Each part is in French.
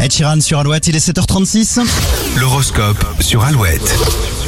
Ed Sheeran sur Alouette, il est 7h36. L'horoscope sur Alouette.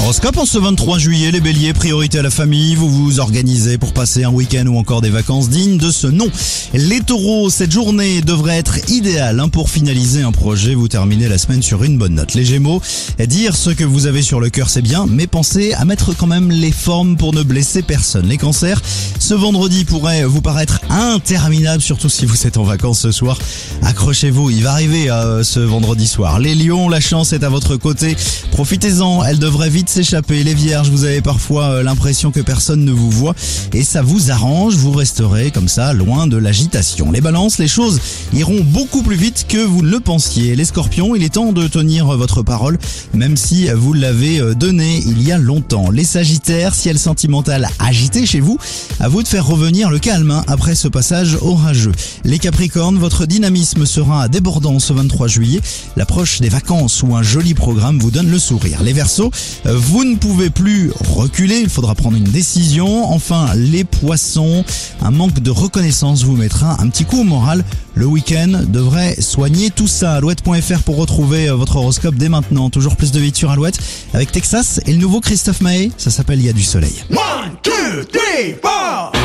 Horoscope en ce 23 juillet, les béliers, priorité à la famille, vous vous organisez pour passer un week-end ou encore des vacances dignes de ce nom. Les taureaux, cette journée devrait être idéale hein, pour finaliser un projet, vous terminez la semaine sur une bonne note. Les gémeaux, dire ce que vous avez sur le cœur c'est bien, mais pensez à mettre quand même les formes pour ne blesser personne. Les cancers, ce vendredi pourrait vous paraître interminable, surtout si vous êtes en vacances ce soir. Accrochez-vous, il va arriver euh, ce vendredi soir. Les lions, la chance est à votre côté, profitez-en, devrait vite s'échapper. Les vierges, vous avez parfois euh, l'impression que personne ne vous voit et ça vous arrange, vous resterez comme ça loin de l'agitation. Les balances, les choses iront beaucoup plus vite que vous ne le pensiez. Les scorpions, il est temps de tenir votre parole, même si vous l'avez euh, donnée il y a longtemps. Les sagittaires, ciel sentimental agité chez vous, à vous de faire revenir le calme hein, après ce passage orageux. Les capricornes, votre dynamisme sera débordant ce 23 juillet. L'approche des vacances ou un joli programme vous donne le sourire. Les versos, vous ne pouvez plus reculer, il faudra prendre une décision. Enfin, les poissons, un manque de reconnaissance vous mettra un petit coup au moral. Le week-end devrait soigner tout ça. Alouette.fr pour retrouver votre horoscope dès maintenant. Toujours plus de vite sur Alouette avec Texas et le nouveau Christophe Maé. Ça s'appelle Il y a du soleil. One, two, three, four.